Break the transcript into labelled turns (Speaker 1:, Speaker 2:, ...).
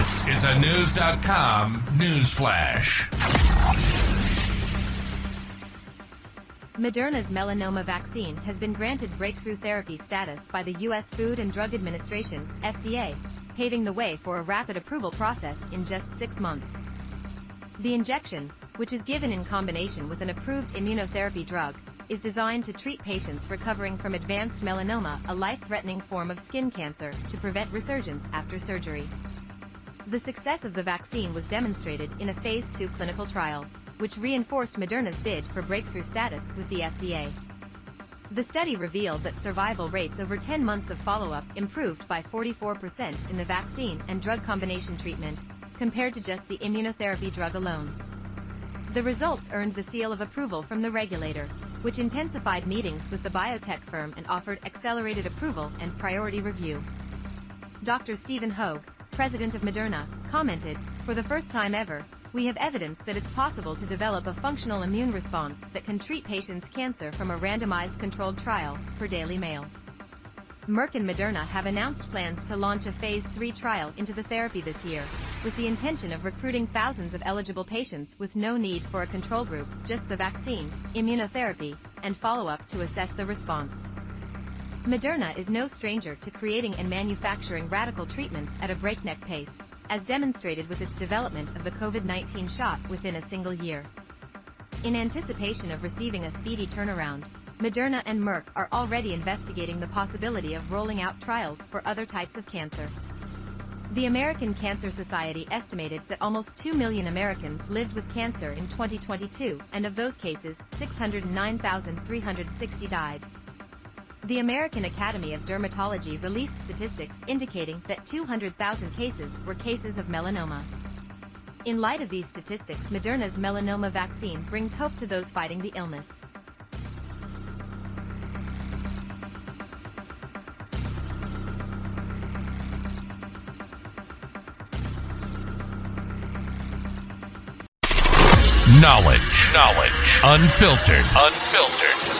Speaker 1: This is a News.com news flash.
Speaker 2: Moderna's melanoma vaccine has been granted breakthrough therapy status by the U.S. Food and Drug Administration, FDA, paving the way for a rapid approval process in just six months. The injection, which is given in combination with an approved immunotherapy drug, is designed to treat patients recovering from advanced melanoma, a life-threatening form of skin cancer, to prevent resurgence after surgery. The success of the vaccine was demonstrated in a phase 2 clinical trial, which reinforced Moderna's bid for breakthrough status with the FDA. The study revealed that survival rates over 10 months of follow-up improved by 44% in the vaccine and drug combination treatment, compared to just the immunotherapy drug alone. The results earned the seal of approval from the regulator, which intensified meetings with the biotech firm and offered accelerated approval and priority review. Dr. Stephen Hoge, president of Moderna, commented, For the first time ever, we have evidence that it's possible to develop a functional immune response that can treat patients' cancer from a randomized controlled trial, per Daily Mail. Merck and Moderna have announced plans to launch a phase 3 trial into the therapy this year, with the intention of recruiting thousands of eligible patients with no need for a control group, just the vaccine, immunotherapy, and follow-up to assess the response. Moderna is no stranger to creating and manufacturing radical treatments at a breakneck pace, as demonstrated with its development of the COVID-19 shot within a single year. In anticipation of receiving a speedy turnaround, Moderna and Merck are already investigating the possibility of rolling out trials for other types of cancer. The American Cancer Society estimated that almost 2 million Americans lived with cancer in 2022, and of those cases, 609,360 died. The American Academy of Dermatology released statistics indicating that 200,000 cases were cases of melanoma. In light of these statistics, Moderna's melanoma vaccine brings hope to those fighting the illness.
Speaker 1: Knowledge. Knowledge. Unfiltered. Unfiltered.